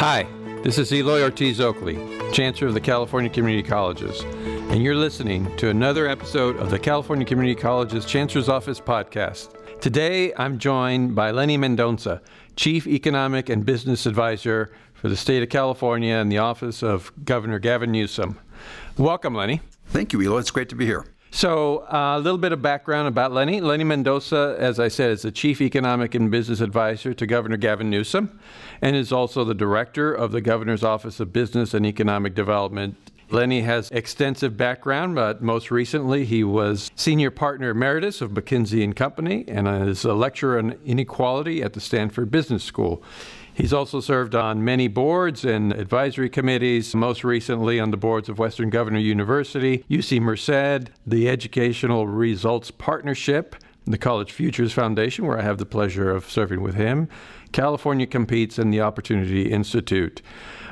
Hi, this is Eloy Ortiz Oakley, Chancellor of the California Community Colleges, and you're listening to another episode of the California Community Colleges Chancellor's Office podcast. Today, I'm joined by Lenny Mendonca, Chief Economic and Business Advisor for the state of California and the office of Governor Gavin Newsom. Welcome, Lenny. Thank you, Eloy. It's great to be here. So, uh, a little bit of background about Lenny. Lenny Mendonca, as I said, is the Chief Economic and Business Advisor to Governor Gavin Newsom and is also the Director of the Governor's Office of Business and Economic Development. Lenny has extensive background, but most recently he was Senior Partner Emeritus of McKinsey and Company and is a lecturer on inequality at the Stanford Business School. He's also served on many boards and advisory committees, most recently on the boards of Western Governor University, UC Merced, the Educational Results Partnership, the College Futures Foundation, where I have the pleasure of serving with him, California Competes, and the Opportunity Institute.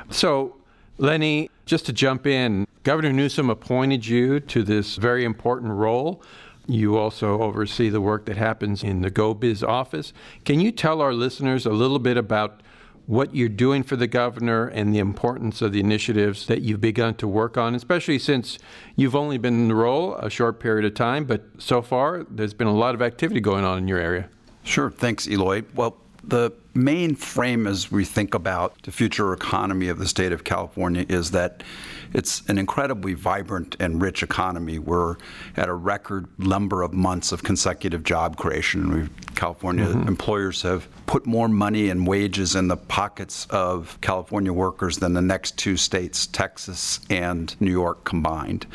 So, Lenny, just to jump in, Governor Newsom appointed you to this very important role. You also oversee the work that happens in the GoBiz office. Can you tell our listeners a little bit about what you're doing for the governor and the importance of the initiatives that you've begun to work on, especially since you've only been in the role a short period of time, but so far there's been a lot of activity going on in your area. Sure. Thanks, Eloy. Well, the main frame as we think about the future economy of the state of California is that it's an incredibly vibrant and rich economy. We're at a record number of months of consecutive job creation. We've, California mm-hmm. employers have put more money and wages in the pockets of California workers than the next two states, Texas and New York combined.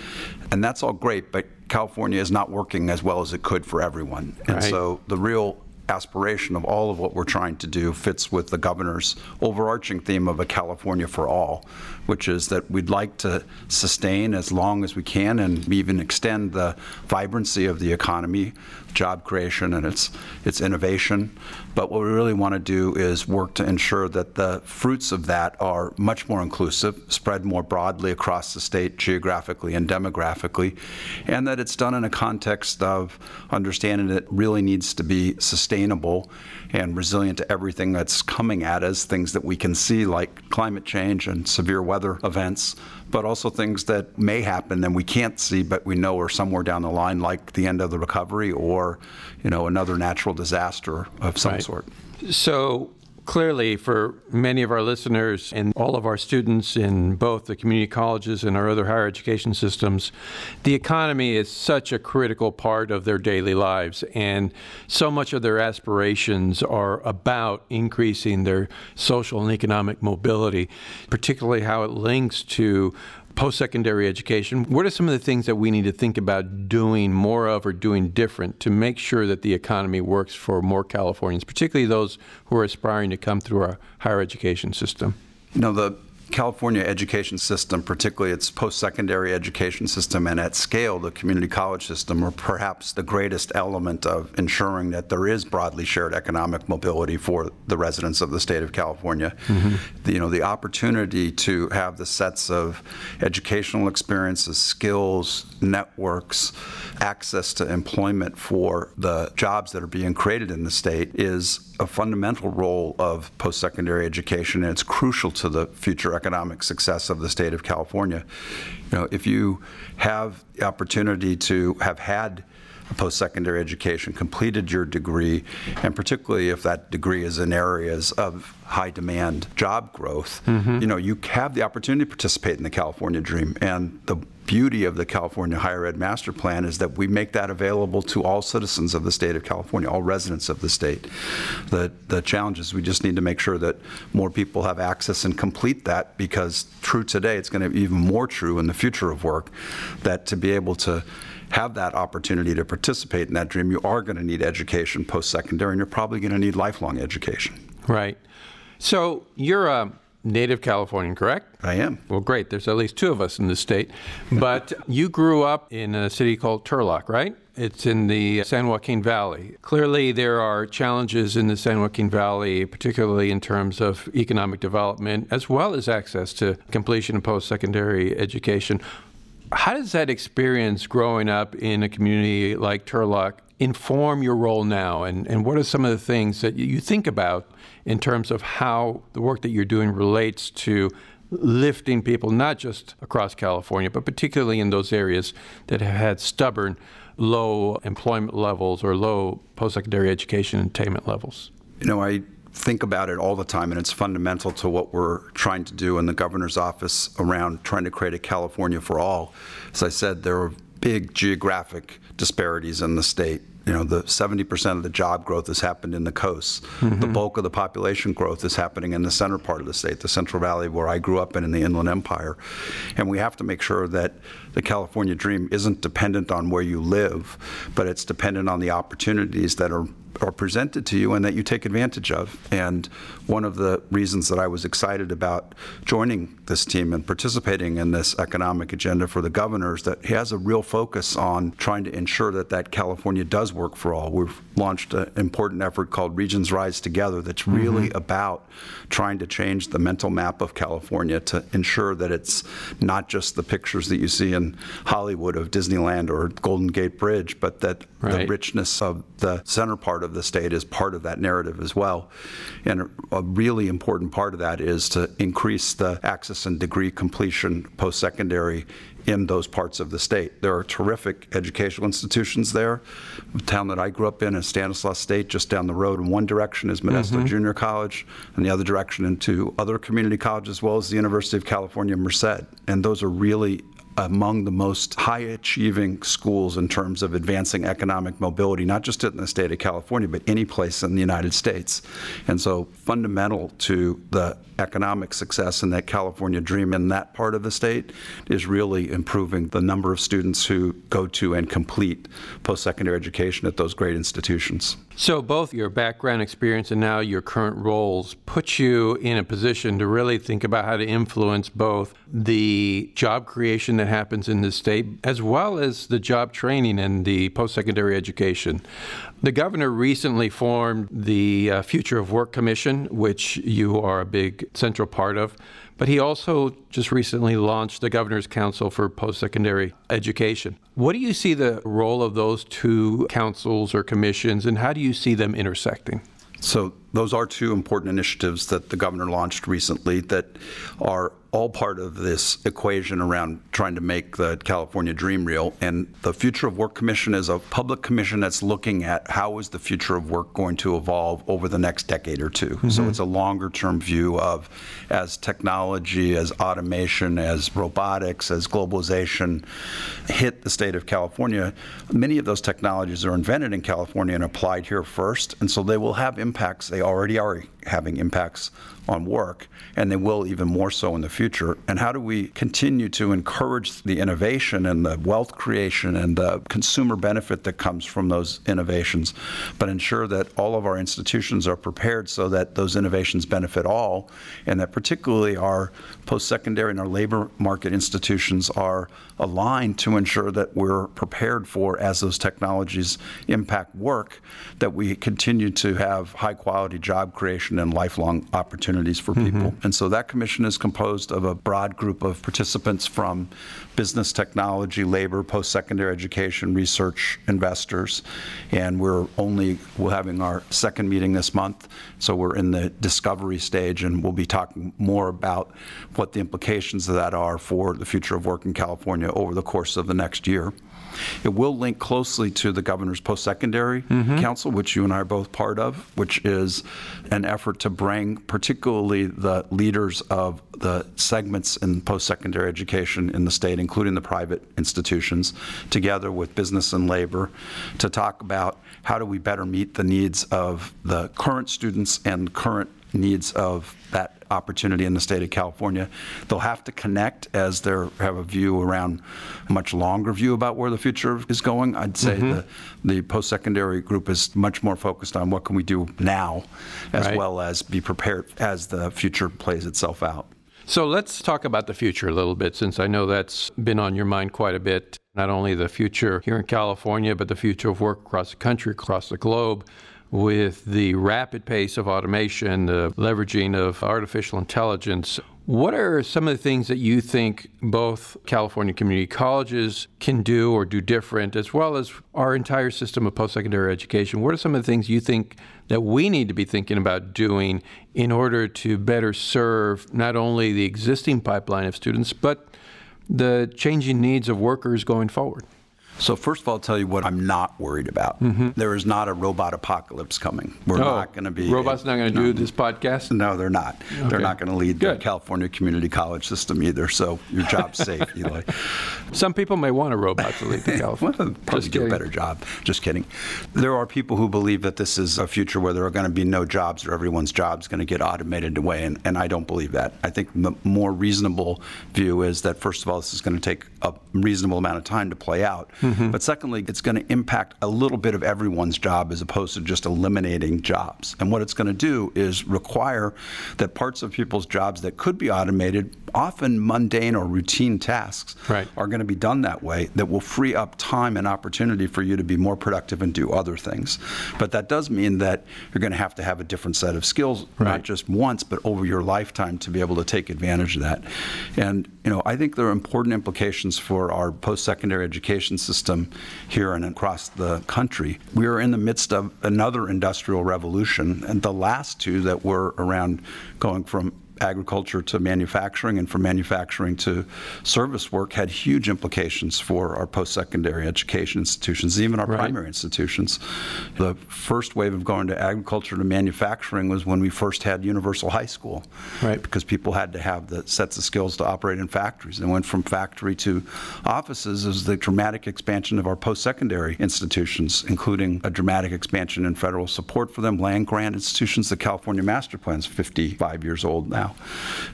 And that's all great, but California is not working as well as it could for everyone. And right. so the real aspiration of all of what we're trying to do fits with the governor's overarching theme of a California for all, which is that we'd like to sustain as long as we can and even extend the vibrancy of the economy, job creation and its its innovation. But what we really want to do is work to ensure that the fruits of that are much more inclusive, spread more broadly across the state geographically and demographically, and that it's done in a context of understanding it really needs to be sustainable and resilient to everything that's coming at us, things that we can see like climate change and severe weather events, but also things that may happen and we can't see but we know are somewhere down the line, like the end of the recovery or you know another natural disaster of some right. sort. So clearly for many of our listeners and all of our students in both the community colleges and our other higher education systems, the economy is such a critical part of their daily lives. And so much of their aspirations are about increasing their social and economic mobility, particularly how it links to post secondary education, what are some of the things that we need to think about doing more of or doing different to make sure that the economy works for more Californians, particularly those who are aspiring to come through our higher education system? You know, the California education system, particularly its post secondary education system, and at scale, the community college system, are perhaps the greatest element of ensuring that there is broadly shared economic mobility for the residents of the state of California. Mm-hmm. The, you know, the opportunity to have the sets of educational experiences, skills, networks, access to employment for the jobs that are being created in the state is a fundamental role of post secondary education, and it's crucial to the future economic success of the state of California. You know, if you have the opportunity to have had a post secondary education, completed your degree, and particularly if that degree is in areas of high demand job growth, mm-hmm. you know, you have the opportunity to participate in the California dream. And the beauty of the California Higher Ed Master Plan is that we make that available to all citizens of the state of California, all residents of the state. The, the challenge is we just need to make sure that more people have access and complete that because true today, it's going to be even more true in the future of work, that to be able to have that opportunity to participate in that dream, you are going to need education post secondary, and you're probably going to need lifelong education. Right. So you're a native Californian, correct? I am. Well, great. There's at least two of us in the state. But you grew up in a city called Turlock, right? It's in the San Joaquin Valley. Clearly, there are challenges in the San Joaquin Valley, particularly in terms of economic development, as well as access to completion of post secondary education. How does that experience growing up in a community like Turlock inform your role now? And, and what are some of the things that you think about in terms of how the work that you're doing relates to lifting people, not just across California, but particularly in those areas that have had stubborn low employment levels or low post secondary education attainment levels? You know, I think about it all the time, and it's fundamental to what we're trying to do in the governor's office around trying to create a California for all. As I said, there are big geographic disparities in the state you know, the 70% of the job growth has happened in the coasts. Mm-hmm. The bulk of the population growth is happening in the center part of the state, the Central Valley, where I grew up in, in the Inland Empire. And we have to make sure that the California dream isn't dependent on where you live, but it's dependent on the opportunities that are are presented to you and that you take advantage of. And one of the reasons that I was excited about joining this team and participating in this economic agenda for the governors that has a real focus on trying to ensure that that California does work for all. We've launched an important effort called Regions Rise Together that's really mm-hmm. about trying to change the mental map of California to ensure that it's not just the pictures that you see in Hollywood of Disneyland or Golden Gate Bridge, but that right. the richness of the center part of the state is part of that narrative as well. And a really important part of that is to increase the access and degree completion post secondary in those parts of the state. There are terrific educational institutions there. The town that I grew up in is Stanislaus State, just down the road in one direction is Modesto mm-hmm. Junior College, and the other direction into other community colleges, as well as the University of California, Merced. And those are really among the most high achieving schools in terms of advancing economic mobility, not just in the state of California, but any place in the United States. And so, fundamental to the economic success in that California dream in that part of the state is really improving the number of students who go to and complete post secondary education at those great institutions. So, both your background experience and now your current roles put you in a position to really think about how to influence both the job creation that happens in the state as well as the job training and the post secondary education. The governor recently formed the uh, Future of Work Commission, which you are a big central part of. But he also just recently launched the Governor's Council for Post Secondary Education. What do you see the role of those two councils or commissions, and how do you see them intersecting? So, those are two important initiatives that the governor launched recently that are all part of this equation around trying to make the California dream real. And the Future of Work Commission is a public commission that's looking at how is the future of work going to evolve over the next decade or 2 mm-hmm. So it's a longer term view of as technology, as automation, as robotics, as globalization hit the state of California, many of those technologies are invented in California and applied here first. And so they will have impacts. They already are having impacts on work, and they will even more so in the future. And how do we continue to encourage the innovation and the wealth creation and the consumer benefit that comes from those innovations, but ensure that all of our institutions are prepared so that those innovations benefit all, and that particularly our post secondary and our labor market institutions are aligned to ensure that we're prepared for as those technologies impact work, that we continue to have high quality job creation and lifelong opportunities for mm-hmm. people. And so that commission is composed of a broad group of participants from business technology, labor, post secondary education, research, investors. And we're only we're having our second meeting this month. So we're in the discovery stage and we'll be talking more about what the implications of that are for the future of work in California over the course of the next year. It will link closely to the governor's post secondary mm-hmm. council, which you and I are both part of, which is an effort to bring particularly the leaders of the segments in post secondary education in the state, including the private institutions, together with business and labor to talk about how do we better meet the needs of the current students and current needs of that opportunity in the state of California. They'll have to connect as they have a view around a much longer view about where the future is going. I'd say mm-hmm. the, the post-secondary group is much more focused on what can we do now as right. well as be prepared as the future plays itself out. So let's talk about the future a little bit, since I know that's been on your mind quite a bit. Not only the future here in California, but the future of work across the country, across the globe with the rapid pace of automation, the leveraging of artificial intelligence, What are some of the things that you think both California community colleges can do or do different, as well as our entire system of post secondary education? What are some of the things you think that we need to be thinking about doing in order to better serve not only the existing pipeline of students, but the changing needs of workers going forward? So first of all, I'll tell you what I'm not worried about. Mm-hmm. There is not a robot apocalypse coming. We're not going to be robots not going to do this podcast. No, they're not. Okay. They're not going to lead the California community college system either. So your job's safe, Eloy. Some people may want a robot to lead the California. they'll probably Just do a better job. Just kidding. There are people who believe that this is a future where there are going to be no jobs or everyone's job's going to get automated away, and, and I don't believe that. I think the more reasonable view is that, first of all, this is going to take a reasonable amount of time to play out. Hmm. Mm-hmm. But secondly, it's going to impact a little bit of everyone's job as opposed to just eliminating jobs. And what it's going to do is require that parts of people's jobs that could be automated, often mundane or routine tasks, Right. are going to be done that way that will free up time and opportunity for you to be more productive and do other things. But that does mean that you're going to have to have a different set of skills, Right. not just once, but over your lifetime to be able to take advantage of that. And, you know, I think there are important implications for our post-secondary education system here and across the country. We are in the midst of another industrial revolution, and the last two that were around going from agriculture to manufacturing and from manufacturing to service work had huge implications for our post-secondary education institutions, even our Right. primary institutions. The first wave of going to agriculture to manufacturing was when we first had universal high school. Right. Because people had to have the sets of skills to operate in factories. And went from factory to offices is the dramatic expansion of our post-secondary institutions, including a dramatic expansion in federal support for them, land grant institutions. The California Master Plan is 55 years old now.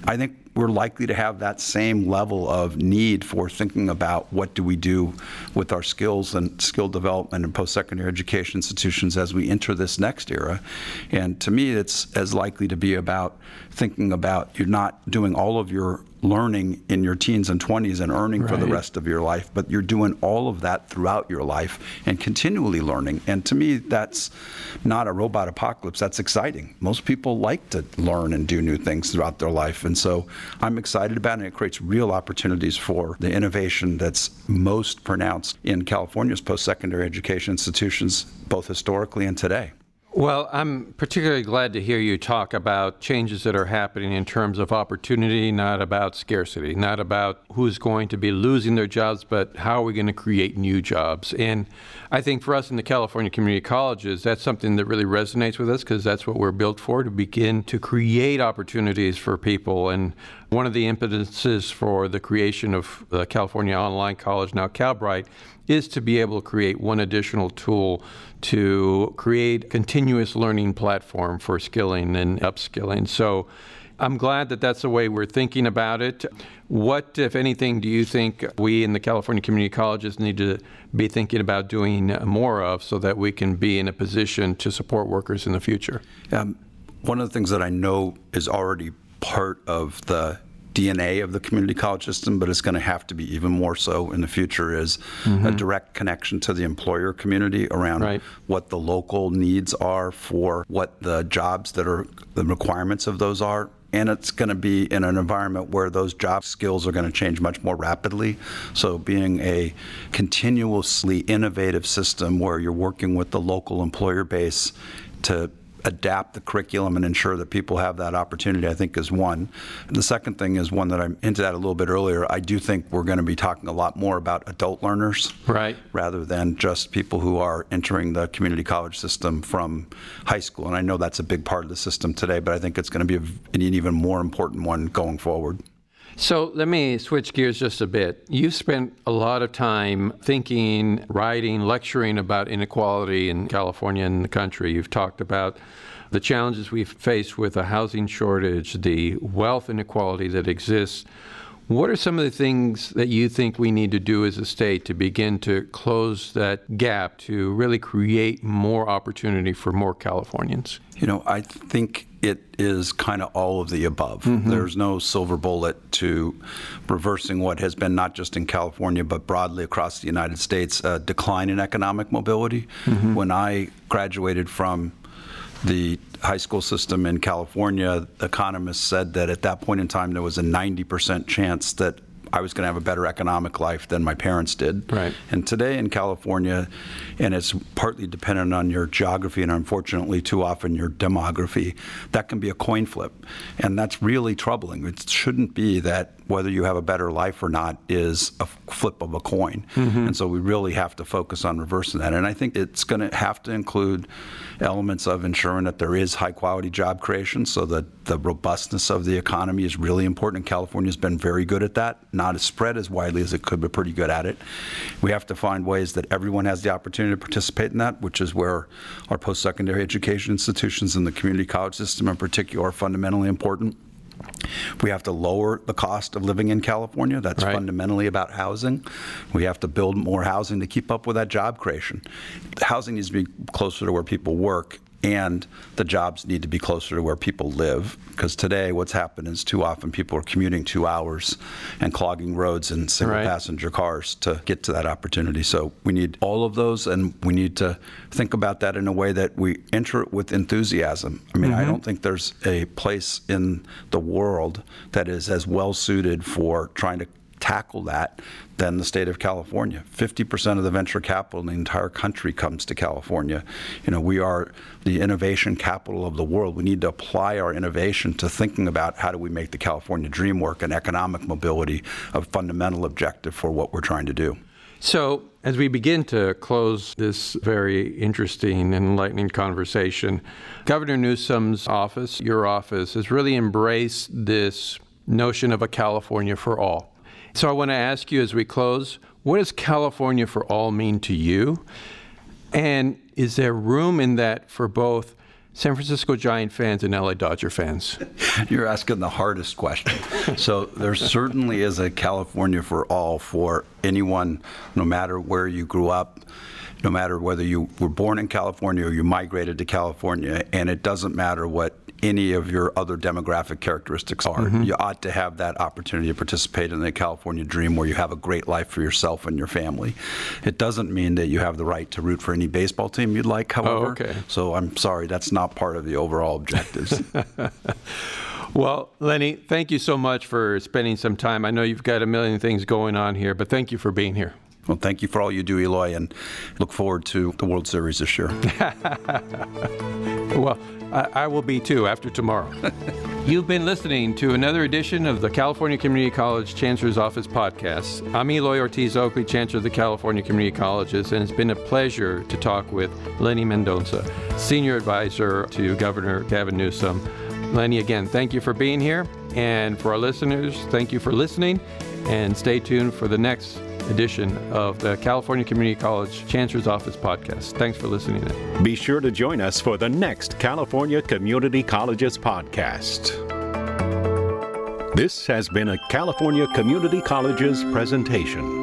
I think we're likely to have that same level of need for thinking about what do we do with our skills and skill development and post-secondary education institutions as we enter this next era. And to me, it's as likely to be about thinking about you're not doing all of your learning in your teens and 20s and earning for the rest of your life, but you're doing all of that throughout your life and continually learning. And to me, that's not a robot apocalypse. That's exciting. Most people like to learn and do new things throughout their life. And so I'm excited about it. It creates real opportunities for the innovation that's most pronounced in California's post secondary education institutions, both historically and today. Well, I'm particularly glad to hear you talk about changes that are happening in terms of opportunity, not about scarcity, not about who's going to be losing their jobs, but how are we going to create new jobs. And I think for us in the California community colleges, that's something that really resonates with us because that's what we're built for to begin to create opportunities for people. And one of the impetuses for the creation of the California Online College, now Calbright, is to be able to create one additional tool to create continuous learning platform for skilling and upskilling. So I'm glad that that's the way we're thinking about it. What, if anything, do you think we in the California community colleges need to be thinking about doing more of so that we can be in a position to support workers in the future? Um, one of the things that I know is already part of the DNA of the community college system, but it's going to have to be even more so in the future, is a mm-hmm. direct connection to the employer community around Right. what the local needs are for what the jobs that are the requirements of those are. And it's going to be in an environment where those job skills are going to change much more rapidly. So, being a continuously innovative system where you're working with the local employer base to adapt the curriculum and ensure that people have that opportunity, I think is one. The second thing is one that I hinted at a little bit earlier. I do think we're going to be talking a lot more about adult learners Right. rather than just people who are entering the community college system from high school. And I know that's a big part of the system today, but I think it's going to be an even more important one going forward. So let me switch gears just a bit. You've spent a lot of time thinking, writing, lecturing about inequality in California and the country. You've talked about the challenges we've faced with a housing shortage, the wealth inequality that exists. What are some of the things that you think we need to do as a state to begin to close that gap to really create more opportunity for more Californians? You know, I think it is kind of all of the above. Mm-hmm. There's no silver bullet to reversing what has been not just in California but broadly across the United States a decline in economic mobility. Mm-hmm. When I graduated from the high school system in California, economists said that at that point in time there was a 90% chance that I was going to have a better economic life than my parents did. Right. And today in California, and it's partly dependent on your geography and unfortunately too often your demography, that can be a coin flip. And that's really troubling. It shouldn't be that whether you have a better life or not is a flip of a coin. Mm-hmm. And so we really have to focus on reversing that. And I think it's going to have to include elements of ensuring that there is high quality job creation so that the robustness of the economy is really important. And California's been very good at that, not as spread as widely as it could, but pretty good at it. We have to find ways that everyone has the opportunity to participate in that, which is where our post secondary education institutions and the community college system in particular are fundamentally important. We have to lower the cost of living in California. That's Right. fundamentally about housing. We have to build more housing to keep up with that job creation. Housing needs to be closer to where people work, and the jobs need to be closer to where people live. Because today, what's happened is too often people are commuting two hours and clogging roads in single Right. passenger cars to get to that opportunity. So we need all of those, and we need to think about that in a way that we enter it with enthusiasm. I mean, I mm-hmm. don't think there's a place in the world that is as well suited for trying to tackle that than the state of California. 50% of the venture capital in the entire country comes to California. You know, we are the innovation capital of the world. We need to apply our innovation to thinking about how do we make the California dream work and economic mobility a fundamental objective for what we're trying to do. So, as we begin to close this very interesting and enlightening conversation, Governor Newsom's office, your office, has really embraced this notion of a California for all. So, I want to ask you as we close what does California for all mean to you? And is there room in that for both San Francisco Giant fans and LA Dodger fans? You're asking the hardest question. so there certainly is a California for all for anyone, no matter where you grew up, no matter whether you were born in California or you migrated to California, and it doesn't matter what any of your other demographic characteristics are. Mm-hmm. You ought to have that opportunity to participate in the California dream where you have a great life for yourself and your family. It doesn't mean that you have the right to root for any baseball team you'd like, oh, however. okay. So I'm sorry, that's not part of the overall objectives. Well, Lenny, thank you so much for spending some time. I know you've got a million things going on here, but thank you for being here. Well, thank you for all you do, Eloy, and look forward to the World Series this year. Well, I, I will be too after tomorrow. You've been listening to another edition of the California Community College Chancellor's Office podcast. I'm Eloy Ortiz Oakley, Chancellor of the California Community Colleges, and it's been a pleasure to talk with Lenny Mendonca, Senior Advisor to Governor Gavin Newsom. Lenny, again, thank you for being here. And for our listeners, thank you for listening. And stay tuned for the next edition of the California Community College Chancellor's Office podcast. Thanks for listening in. Be sure to join us for the next California Community Colleges podcast. This has been a California Community Colleges presentation.